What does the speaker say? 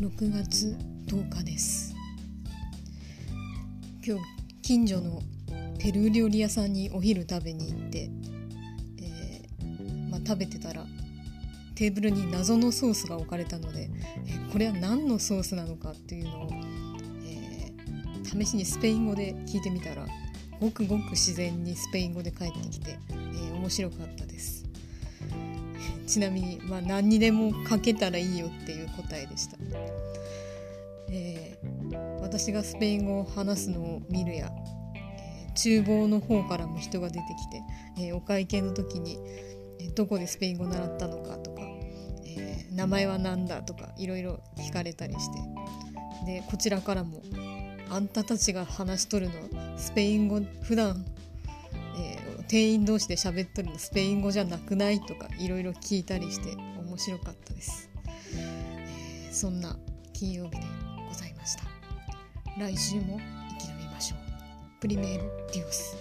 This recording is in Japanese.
6月10日です。今日近所のペルー料理屋さんにお昼食べに行って、えー、まあ、食べてたらテーブルに謎のソースが置かれたので、えこれは何のソースなのかっていうのを、えー、試しにスペイン語で聞いてみたらごくごく自然にスペイン語で返ってきて、え、面白かったです。ちなみに、まあ、何にでもかけたらいいよっていう答えでした、えー、私がスペイン語を話すのを見るや、えー、厨房の方からも人が出てきて、えー、お会計の時に、えどこでスペイン語習ったのかとか、え名前は何だとかいろいろ聞かれたりしてでこちらからも「あんたたちが話しとるのスペイン語普段店員同士で喋っとるのスペイン語じゃなくないとかいろいろ聞いたりして面白かったです、えー、そんな金曜日でございました。来週も生き延びましょう。プリメールディオス。